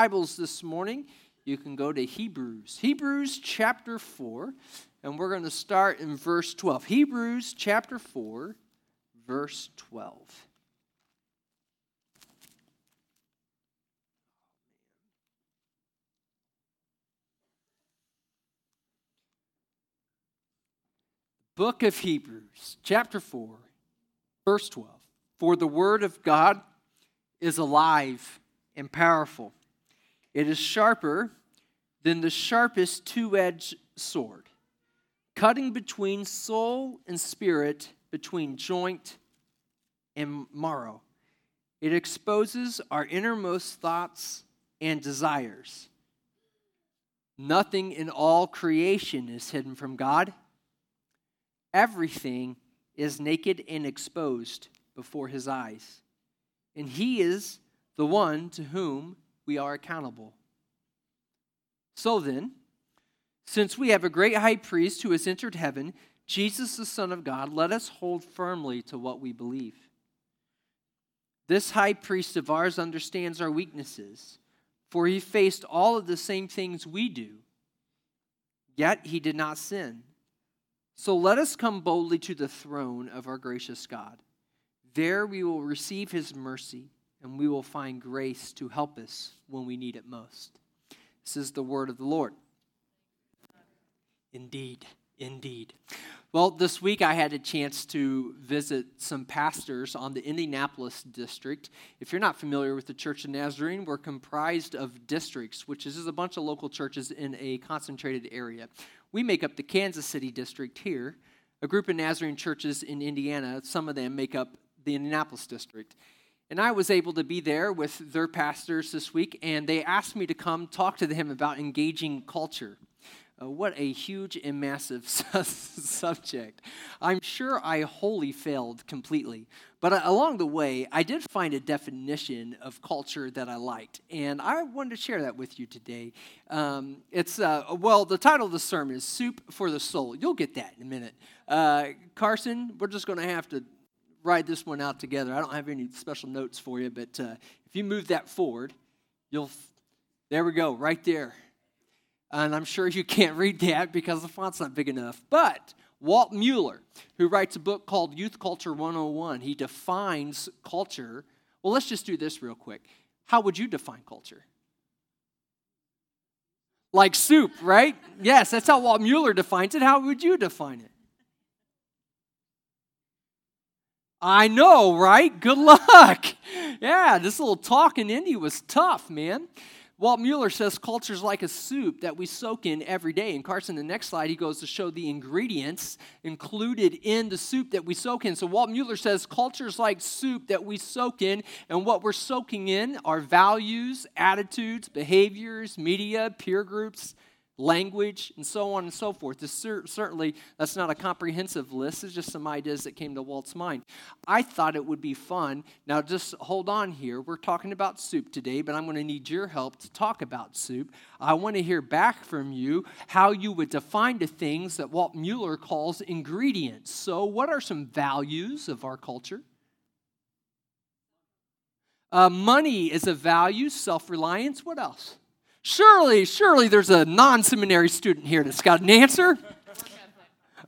Bibles this morning, you can go to Hebrews. Hebrews chapter 4, and we're going to start in verse 12. Hebrews chapter 4, verse 12. Book of Hebrews, chapter 4, verse 12. For the word of God is alive and powerful it is sharper than the sharpest two edged sword, cutting between soul and spirit, between joint and marrow. It exposes our innermost thoughts and desires. Nothing in all creation is hidden from God. Everything is naked and exposed before his eyes. And he is the one to whom we are accountable. So then, since we have a great high priest who has entered heaven, Jesus, the Son of God, let us hold firmly to what we believe. This high priest of ours understands our weaknesses, for he faced all of the same things we do, yet he did not sin. So let us come boldly to the throne of our gracious God. There we will receive his mercy and we will find grace to help us when we need it most. This is the word of the Lord. Indeed, indeed. Well, this week I had a chance to visit some pastors on the Indianapolis district. If you're not familiar with the Church of Nazarene, we're comprised of districts, which is a bunch of local churches in a concentrated area. We make up the Kansas City district here. A group of Nazarene churches in Indiana, some of them make up the Indianapolis district. And I was able to be there with their pastors this week, and they asked me to come talk to them about engaging culture. Uh, what a huge and massive subject. I'm sure I wholly failed completely. But uh, along the way, I did find a definition of culture that I liked. And I wanted to share that with you today. Um, it's, uh, well, the title of the sermon is Soup for the Soul. You'll get that in a minute. Uh, Carson, we're just going to have to write this one out together. I don't have any special notes for you, but uh, if you move that forward, you'll, there we go, right there. And I'm sure you can't read that because the font's not big enough. But Walt Mueller, who writes a book called Youth Culture 101, he defines culture. Well, let's just do this real quick. How would you define culture? Like soup, right? Yes, that's how Walt Mueller defines it. How would you define it? I know, right? Good luck. Yeah, this little talk in Indy was tough, man. Walt Mueller says culture's like a soup that we soak in every day. And Carson, the next slide, he goes to show the ingredients included in the soup that we soak in. So Walt Mueller says culture's like soup that we soak in, and what we're soaking in are values, attitudes, behaviors, media, peer groups, language, and so on and so forth. This certainly, that's not a comprehensive list. It's just some ideas that came to Walt's mind. I thought it would be fun. Now, just hold on here. We're talking about soup today, but I'm going to need your help to talk about soup. I want to hear back from you how you would define the things that Walt Mueller calls ingredients. So, what are some values of our culture? Uh, money is a value, self reliance. What else? Surely, surely there's a non seminary student here that's got an answer.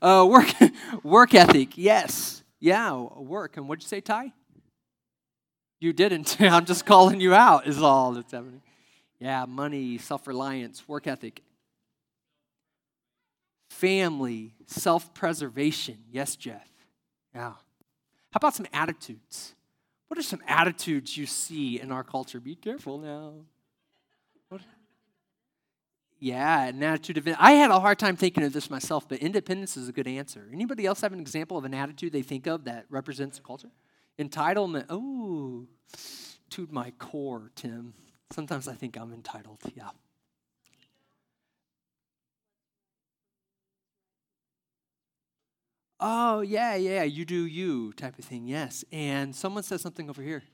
Uh, work, work ethic, yes. Yeah, work. And what'd you say, Ty? You didn't. I'm just calling you out, is all that's happening. Yeah, money, self reliance, work ethic. Family, self preservation. Yes, Jeff. Yeah. How about some attitudes? What are some attitudes you see in our culture? Be careful now. Yeah, an attitude of I had a hard time thinking of this myself, but independence is a good answer. Anybody else have an example of an attitude they think of that represents culture? Entitlement. Oh, to my core, Tim. Sometimes I think I'm entitled. Yeah. Oh, yeah, yeah, you do you type of thing, yes. And someone says something over here.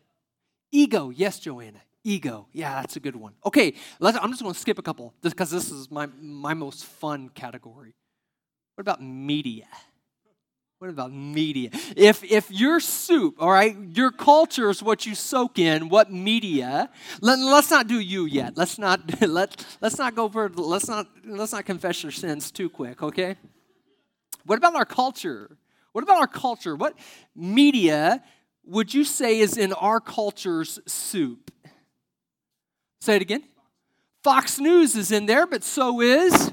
Ego, yes, Joanna. Ego. Yeah, that's a good one. Okay, I'm just going to skip a couple because this is my, my most fun category. What about media? What about media? If if your soup, all right, your culture is what you soak in, what media? Let, us not do you yet. Let's not let let's not go for let's not let's not confess your sins too quick, okay? What about our culture? What about our culture? What media would you say is in our culture's soup? Say it again. Fox News is in there, but so is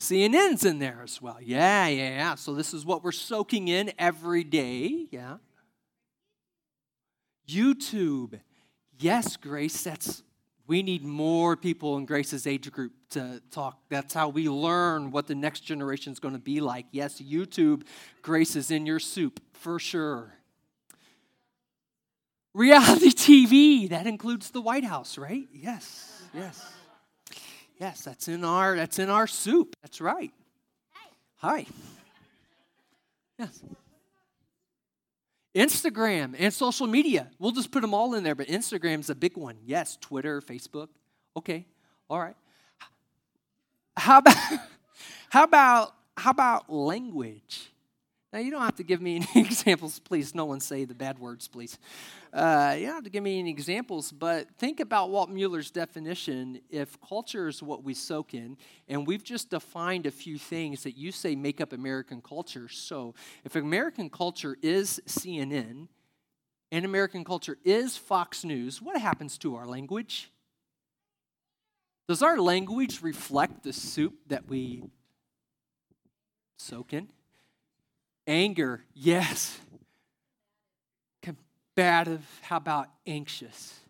CNN's in there as well. Yeah, yeah, yeah. So this is what we're soaking in every day. Yeah. YouTube. Yes, Grace, that's we need more people in Grace's age group to talk. That's how we learn what the next generation is going to be like. Yes, YouTube, Grace is in your soup for sure. Reality TV, that includes the White House, right? Yes, yes. Yes, that's in our that's in our soup. That's right. Hi. Yes. Instagram and social media. We'll just put them all in there, but Instagram's a big one. Yes, Twitter, Facebook. Okay. All right. How about how about how about language? Now, you don't have to give me any examples, please. No one say the bad words, please. Uh, you don't have to give me any examples, but think about Walt Mueller's definition. If culture is what we soak in, and we've just defined a few things that you say make up American culture. So, if American culture is CNN and American culture is Fox News, what happens to our language? Does our language reflect the soup that we soak in? Anger, yes. Combative, how about anxious?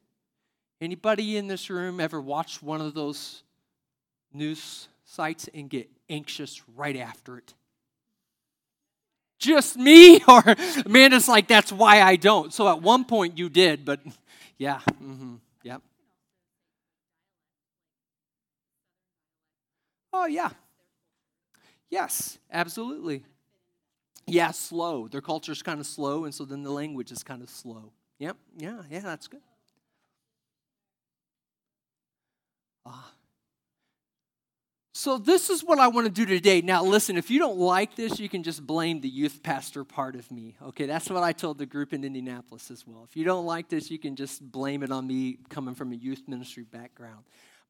Anybody in this room ever watched one of those news sites and get anxious right after it? Just me? Or, Amanda's like, that's why I don't. So at one point you did, but yeah, mm-hmm, yep. Oh, yeah. Yes, absolutely. Yeah, slow. Their culture's kind of slow, and so then the language is kind of slow. Yep, yeah, yeah, that's good. Ah. So, this is what I want to do today. Now, listen, if you don't like this, you can just blame the youth pastor part of me. Okay, that's what I told the group in Indianapolis as well. If you don't like this, you can just blame it on me coming from a youth ministry background.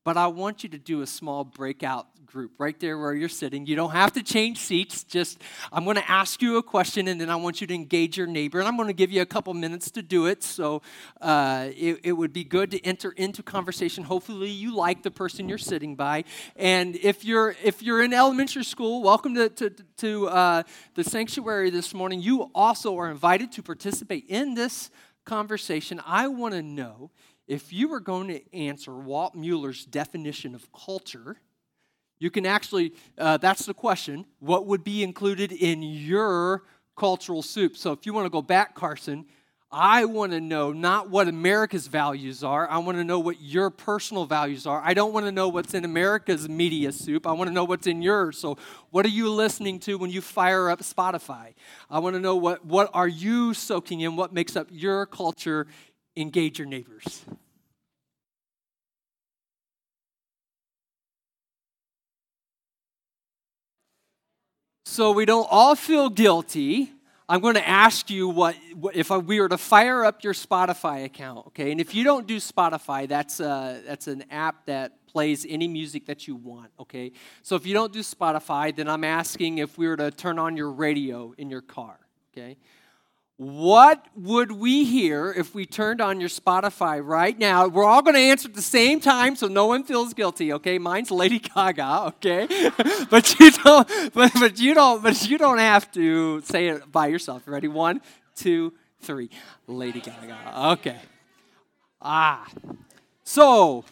But I want you to do a small breakout group right there where you're sitting. You don't have to change seats. Just, I'm going to ask you a question and then I want you to engage your neighbor. And I'm going to give you a couple minutes to do it. So uh, it, it would be good to enter into conversation. Hopefully, you like the person you're sitting by. And if you're, if you're in elementary school, welcome to, to, to uh, the sanctuary this morning. You also are invited to participate in this conversation. I want to know if you were going to answer Walt Mueller's definition of culture, you can actually, uh, that's the question, what would be included in your cultural soup? So if you want to go back, Carson, I want to know not what America's values are. I want to know what your personal values are. I don't want to know what's in America's media soup. I want to know what's in yours. So, what are you listening to when you fire up Spotify? I want to know what, what are you soaking in? What makes up your culture engage your neighbors. So we don't all feel guilty. I'm going to ask you what, if we were to fire up your Spotify account, okay? And if you don't do Spotify, that's a, uh, that's an app that plays any music that you want, okay? So if you don't do Spotify, then I'm asking if we were to turn on your radio in your car, okay? What would we hear if we turned on your Spotify right now? We're all going to answer at the same time so no one feels guilty, okay? Mine's Lady Gaga, okay? but you don't but, but you don't but you don't have to say it by yourself. Ready? One, two, three. Lady Gaga. Okay. Ah. So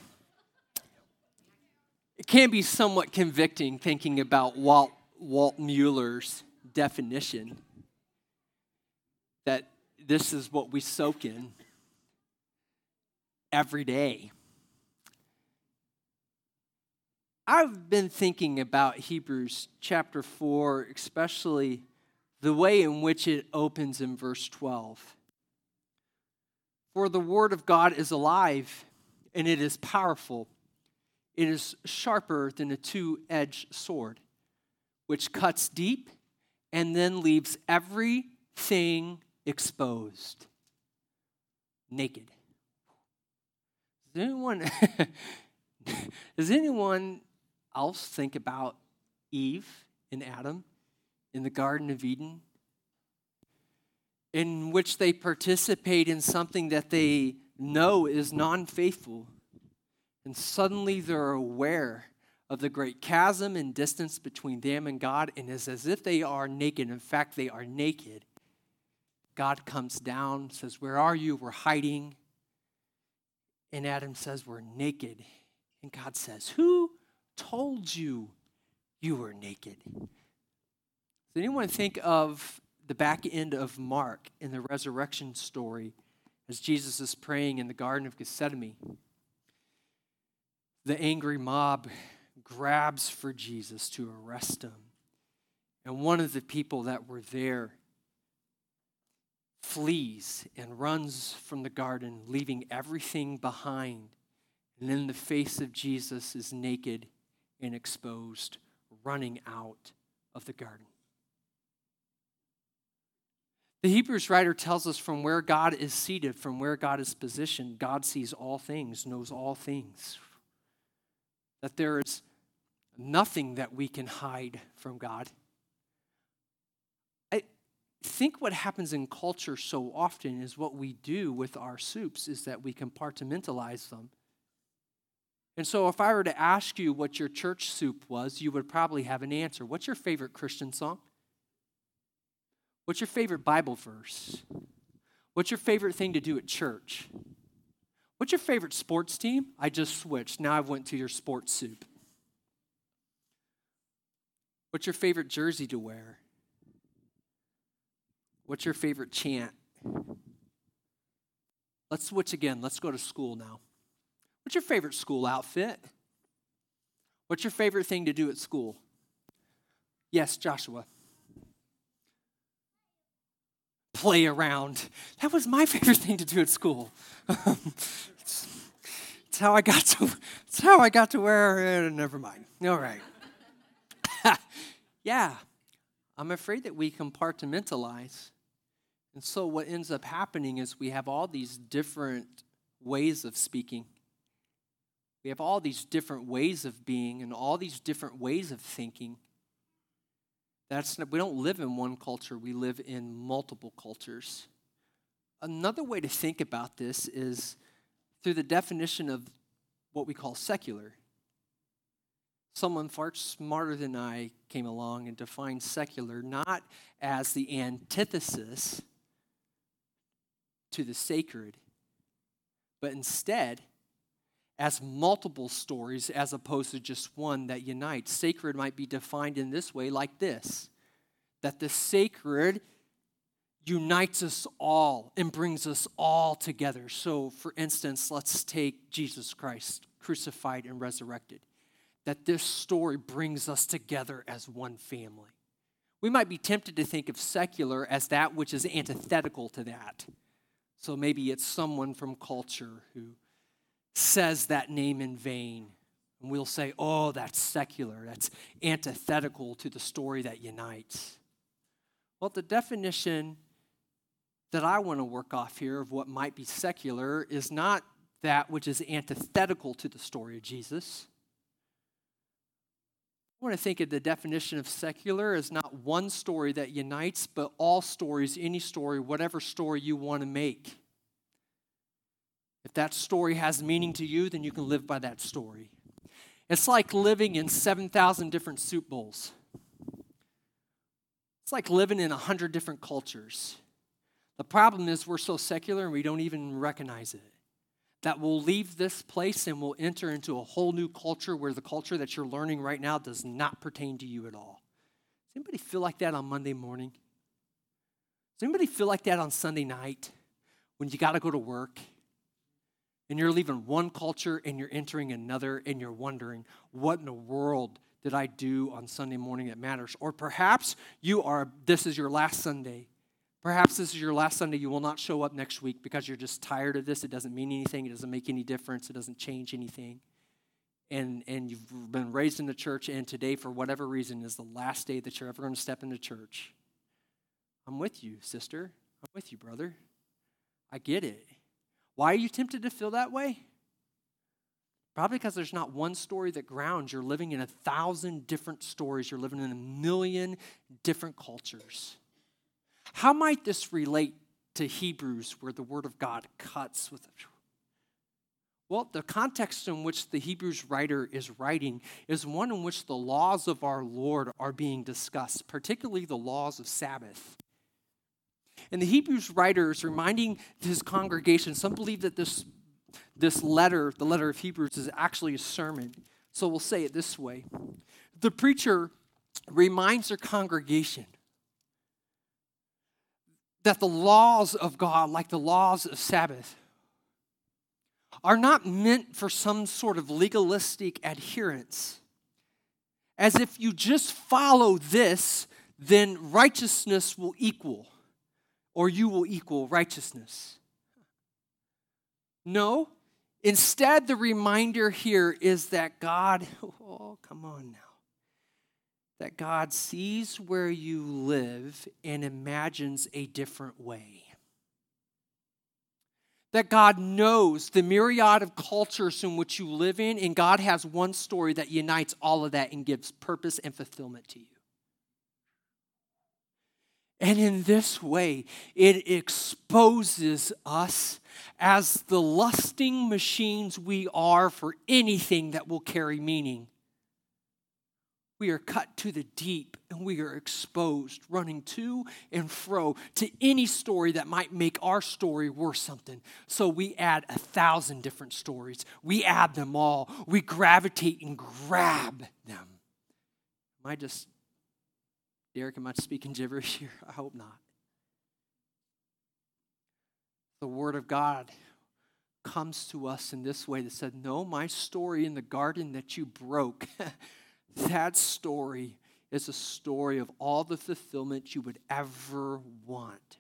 it can be somewhat convicting thinking about Walt Walt Mueller's definition this is what we soak in every day. I've been thinking about Hebrews chapter 4, especially the way in which it opens in verse 12. For the word of God is alive and it is powerful. It is sharper than a two edged sword, which cuts deep and then leaves everything exposed, naked. Does anyone, does anyone else think about Eve and Adam in the Garden of Eden? In which they participate in something that they know is non faithful. And suddenly they're aware of the great chasm and distance between them and God, and it's as if they are naked. In fact, they are naked. God comes down, says, Where are you? We're hiding. And Adam says, We're naked. And God says, Who told you you were naked? Does anyone think of the back end of Mark in the resurrection story as Jesus is praying in the Garden of Gethsemane? The angry mob grabs for Jesus to arrest him. And one of the people that were there flees and runs from the garden, leaving everything behind. And then the face of Jesus is naked and exposed, running out of the garden. The Hebrews writer tells us from where God is seated, from where God is positioned, God sees all things, knows all things. That there is nothing that we can hide from God. Think what happens in culture so often is what we do with our soups is that we compartmentalize them. And so, if I were to ask you what your church soup was, you would probably have an answer. What's your favorite Christian song? What's your favorite Bible verse? What's your favorite thing to do at church? What's your favorite sports team? I just switched. Now I've went to your sports soup. What's your favorite jersey to wear? What's your favorite chant? Let's switch again. Let's go to school now. What's your favorite school outfit? What's your favorite thing to do at school? Yes, Joshua. Play around. That was my favorite thing to do at school. it's, it's, how I got to. It's how I got to wear. Uh, never mind. All right. yeah, I'm afraid that we compartmentalize. And so what ends up happening is we have all these different ways of speaking. We have all these different ways of being and all these different ways of thinking. That's we don't live in one culture, we live in multiple cultures. Another way to think about this is through the definition of what we call secular someone far smarter than I came along and defined secular not as the antithesis to the sacred, but instead as multiple stories as opposed to just one that unites. Sacred might be defined in this way, like this that the sacred unites us all and brings us all together. So, for instance, let's take Jesus Christ, crucified and resurrected that this story brings us together as one family. We might be tempted to think of secular as that which is antithetical to that. So maybe it's someone from culture who says that name in vain. And we'll say, oh, that's secular. That's antithetical to the story that unites. Well, the definition that I want to work off here of what might be secular is not that which is antithetical to the story of Jesus. I want to think of the definition of secular as not one story that unites, but all stories, any story, whatever story you want to make. If that story has meaning to you, then you can live by that story. It's like living in 7,000 different soup bowls. It's like living in 100 different cultures. The problem is we're so secular and we don't even recognize it that will leave this place and will enter into a whole new culture where the culture that you're learning right now does not pertain to you at all. Does anybody feel like that on Monday morning? Does anybody feel like that on Sunday night when you got to go to work and you're leaving one culture and you're entering another and you're wondering, what in the world did I do on Sunday morning that matters? Or perhaps you are, this is your last Sunday Perhaps this is your last Sunday. You will not show up next week because you're just tired of this. It doesn't mean anything. It doesn't make any difference. It doesn't change anything. And, and you've been raised in the church, and today, for whatever reason, is the last day that you're ever going to step into church. I'm with you, sister. I'm with you, brother. I get it. Why are you tempted to feel that way? Probably because there's not one story that grounds. You're living in a thousand different stories, you're living in a million different cultures. How might this relate to Hebrews, where the Word of God cuts with. Well, the context in which the Hebrews writer is writing is one in which the laws of our Lord are being discussed, particularly the laws of Sabbath. And the Hebrews writer is reminding his congregation, some believe that this, this letter, the letter of Hebrews, is actually a sermon. So we'll say it this way The preacher reminds their congregation that the laws of God, like the laws of Sabbath, are not meant for some sort of legalistic adherence. As if you just follow this, then righteousness will equal or you will equal righteousness. No, instead, the reminder here is that God, oh, come on now, that God sees where you live and imagines a different way. That God knows the myriad of cultures in which you live in, and God has one story that unites all of that and gives purpose and fulfillment to you. And in this way, it exposes us as the lusting machines we are for anything that will carry meaning. We are cut to the deep and we are exposed, running to and fro to any story that might make our story worth something. So we add a thousand different stories. We add them all. We gravitate and grab them. Am I just Derek, am I speaking gibberish here? I hope not. The Word of God comes to us in this way that said, No, my story in the garden that you broke, that story is a story of all the fulfillment you would ever want.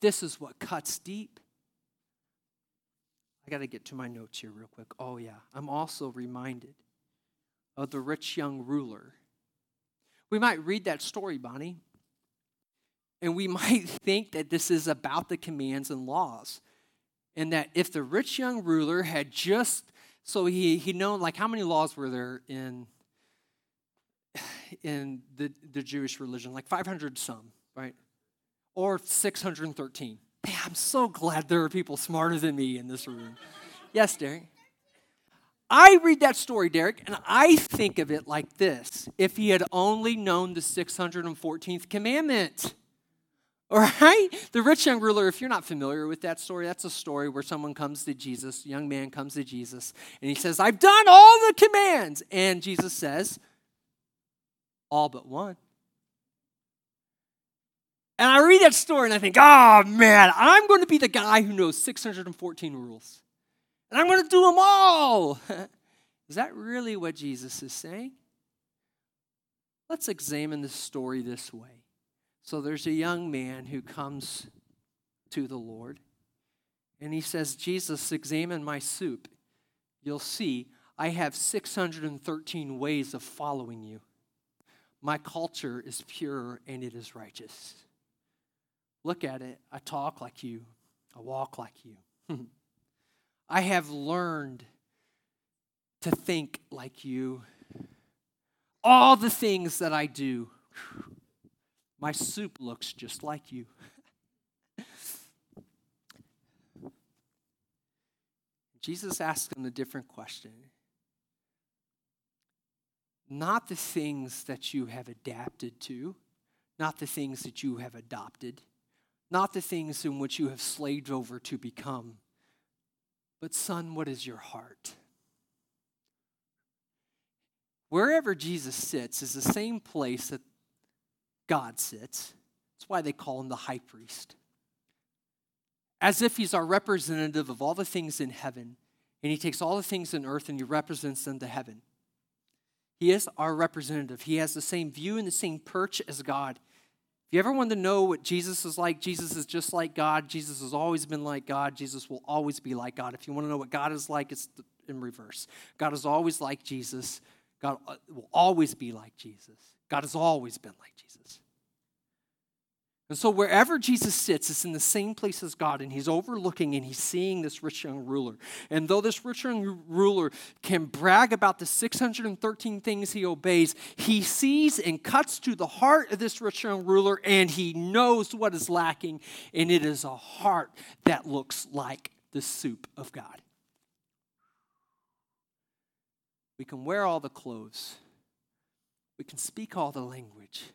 This is what cuts deep. I got to get to my notes here real quick. Oh, yeah. I'm also reminded of the rich young ruler we might read that story, Bonnie, and we might think that this is about the commands and laws. And that if the rich young ruler had just, so he, he known, like, how many laws were there in, in the, the Jewish religion? Like 500 some, right? Or 613. Man, I'm so glad there are people smarter than me in this room. yes, Derek? I read that story, Derek, and I think of it like this if he had only known the 614th commandment. All right? The rich young ruler, if you're not familiar with that story, that's a story where someone comes to Jesus, young man comes to Jesus, and he says, I've done all the commands. And Jesus says, all but one. And I read that story and I think, oh man, I'm going to be the guy who knows 614 rules and I'm going to do them all. is that really what Jesus is saying? Let's examine the story this way. So there's a young man who comes to the Lord, and he says, Jesus, examine my soup. You'll see I have 613 ways of following you. My culture is pure and it is righteous. Look at it. I talk like you, I walk like you. I have learned to think like you. All the things that I do, my soup looks just like you. Jesus asked him a different question. Not the things that you have adapted to, not the things that you have adopted, not the things in which you have slaved over to become but, son, what is your heart? Wherever Jesus sits is the same place that God sits. That's why they call him the high priest. As if he's our representative of all the things in heaven, and he takes all the things in earth and he represents them to heaven. He is our representative. He has the same view and the same perch as God If you ever want to know what Jesus is like, Jesus is just like God. Jesus has always been like God. Jesus will always be like God. If you want to know what God is like, it's in reverse. God is always like Jesus. God uh, will always be like Jesus. God has always been like Jesus. And so, wherever Jesus sits, it's in the same place as God, and he's overlooking and he's seeing this rich young ruler. And though this rich young ruler can brag about the 613 things he obeys, he sees and cuts to the heart of this rich young ruler, and he knows what is lacking, and it is a heart that looks like the soup of God. We can wear all the clothes, we can speak all the language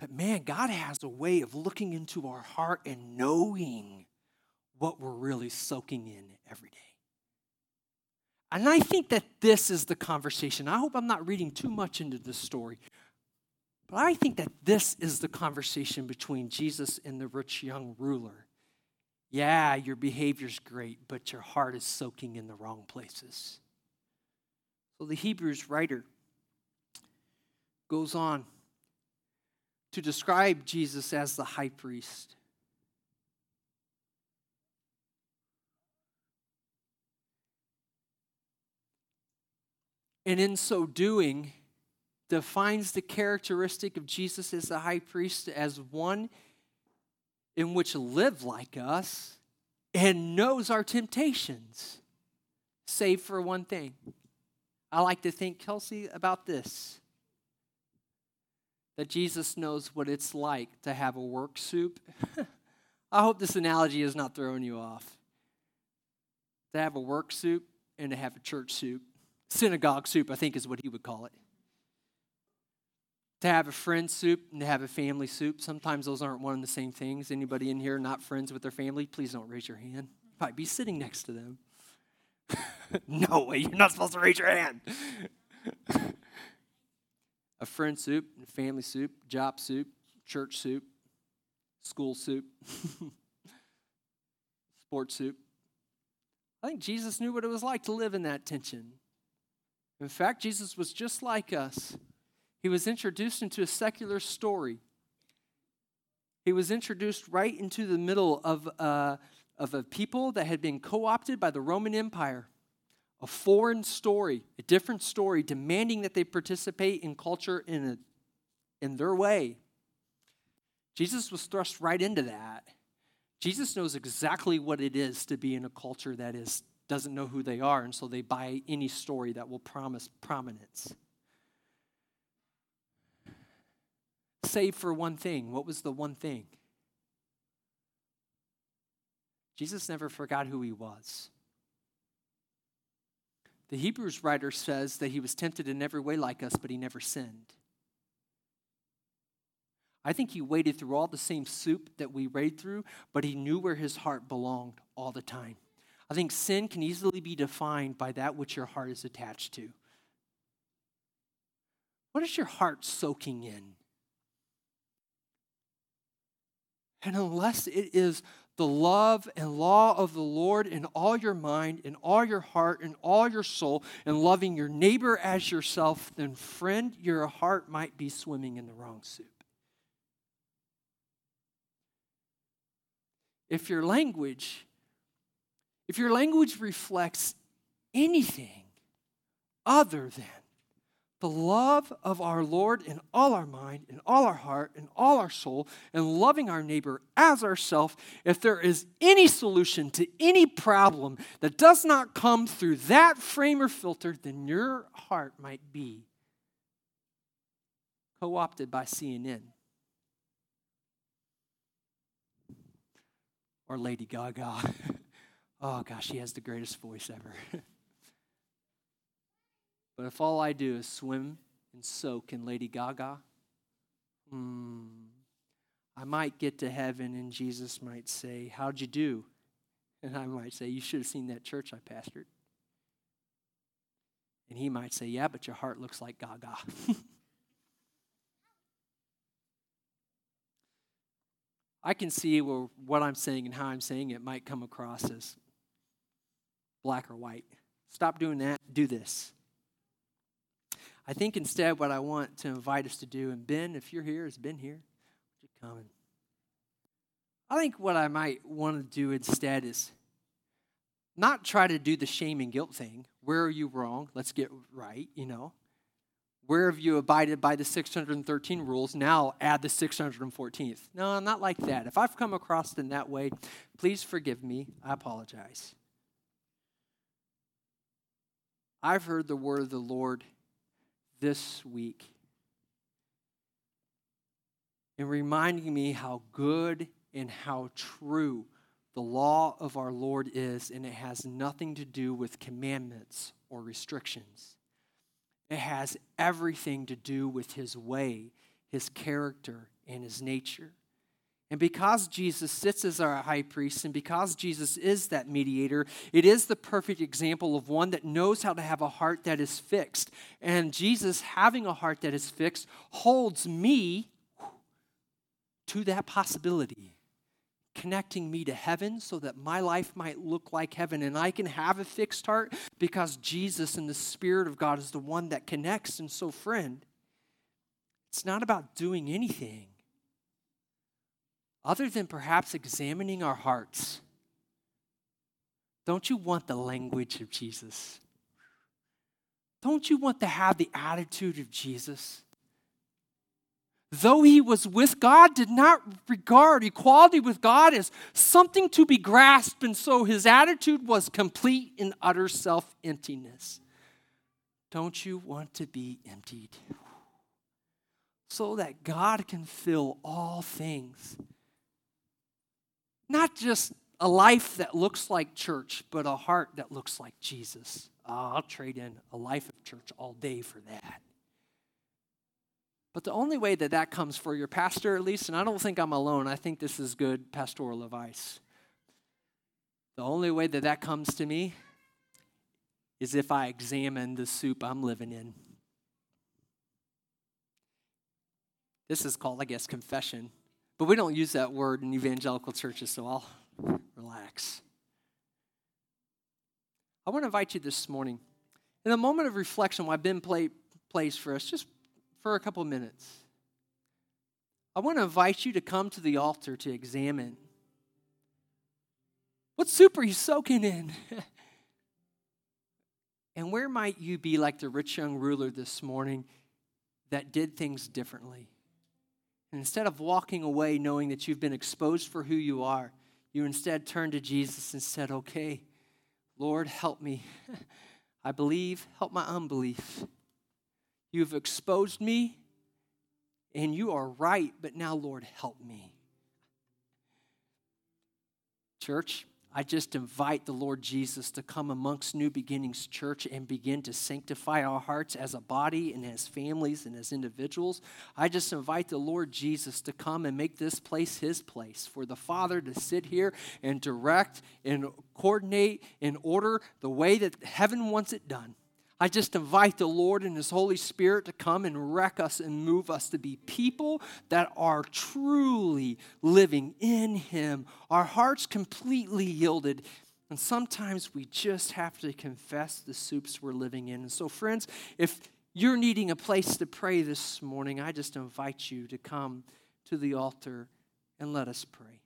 but man, God has a way of looking into our heart and knowing what we're really soaking in every day. And I think that this is the conversation. I hope I'm not reading too much into this story. But I think that this is the conversation between Jesus and the rich young ruler. Yeah, your behavior's great, but your heart is soaking in the wrong places. So the Hebrews writer goes on to describe Jesus as the high priest. And in so doing, defines the characteristic of Jesus as the high priest as one in which live like us and knows our temptations, save for one thing. I like to think, Kelsey, about this that Jesus knows what it's like to have a work soup. I hope this analogy is not throwing you off. To have a work soup and to have a church soup. Synagogue soup, I think, is what he would call it. To have a friend soup and to have a family soup. Sometimes those aren't one and the same things. Anybody in here not friends with their family, please don't raise your hand. You might be sitting next to them. no way, you're not supposed to raise your hand a friend soup, and family soup, job soup, church soup, school soup, sports soup. I think Jesus knew what it was like to live in that tension. In fact, Jesus was just like us. He was introduced into a secular story. He was introduced right into the middle of, uh, of a people that had been co opted by the Roman Empire a foreign story, a different story, demanding that they participate in culture in, a, in their way. Jesus was thrust right into that. Jesus knows exactly what it is to be in a culture that is doesn't know who they are, and so they buy any story that will promise prominence. Save for one thing. What was the one thing? Jesus never forgot who he was. The Hebrews writer says that he was tempted in every way like us, but he never sinned. I think he waded through all the same soup that we wade through, but he knew where his heart belonged all the time. I think sin can easily be defined by that which your heart is attached to. What is your heart soaking in? And unless it is the love and law of the Lord in all your mind, in all your heart, in all your soul, and loving your neighbor as yourself, then, friend, your heart might be swimming in the wrong soup. If your language, if your language reflects anything other than the love of our Lord in all our mind, in all our heart, in all our soul, and loving our neighbor as ourself, if there is any solution to any problem that does not come through that frame or filter, then your heart might be co opted by CNN or Lady Gaga. oh gosh, she has the greatest voice ever. But if all I do is swim and soak in Lady Gaga, hmm, I might get to heaven and Jesus might say, How'd you do? And I might say, You should have seen that church I pastored. And he might say, Yeah, but your heart looks like Gaga. I can see where what I'm saying and how I'm saying it might come across as black or white. Stop doing that, do this. I think instead, what I want to invite us to do, and Ben, if you're here, has been here, would you come? I think what I might want to do instead is not try to do the shame and guilt thing. Where are you wrong? Let's get right, you know. Where have you abided by the 613 rules? Now add the 614th. No, not like that. If I've come across in that way, please forgive me. I apologize. I've heard the word of the Lord this week in reminding me how good and how true the law of our Lord is, and it has nothing to do with commandments or restrictions. It has everything to do with his way, his character, and his nature. And because Jesus sits as our high priest, and because Jesus is that mediator, it is the perfect example of one that knows how to have a heart that is fixed. And Jesus, having a heart that is fixed, holds me to that possibility connecting me to heaven so that my life might look like heaven and I can have a fixed heart because Jesus and the Spirit of God is the one that connects. And so, friend, it's not about doing anything other than perhaps examining our hearts. Don't you want the language of Jesus? Don't you want to have the attitude of Jesus? though he was with God, did not regard equality with God as something to be grasped, and so his attitude was complete and utter self emptiness. Don't you want to be emptied? So that God can fill all things. Not just a life that looks like church, but a heart that looks like Jesus. Oh, I'll trade in a life of church all day for that. But the only way that that comes for your pastor, at least, and I don't think I'm alone, I think this is good pastoral advice. The only way that that comes to me is if I examine the soup I'm living in. This is called, I guess, confession. But we don't use that word in evangelical churches, so I'll relax. I want to invite you this morning, in a moment of reflection, while I've play, plays for us, just for a couple minutes. I want to invite you to come to the altar to examine what soup are you soaking in? and where might you be like the rich young ruler this morning that did things differently? Instead of walking away knowing that you've been exposed for who you are, you instead turned to Jesus and said, Okay, Lord, help me. I believe, help my unbelief. You've exposed me, and you are right, but now, Lord, help me. Church, I just invite the Lord Jesus to come amongst New Beginnings Church and begin to sanctify our hearts as a body and as families and as individuals. I just invite the Lord Jesus to come and make this place his place, for the Father to sit here and direct and coordinate and order the way that heaven wants it done. I just invite the Lord and His Holy Spirit to come and wreck us and move us to be people that are truly living in Him, our hearts completely yielded. And sometimes we just have to confess the soups we're living in. And so, friends, if you're needing a place to pray this morning, I just invite you to come to the altar and let us pray.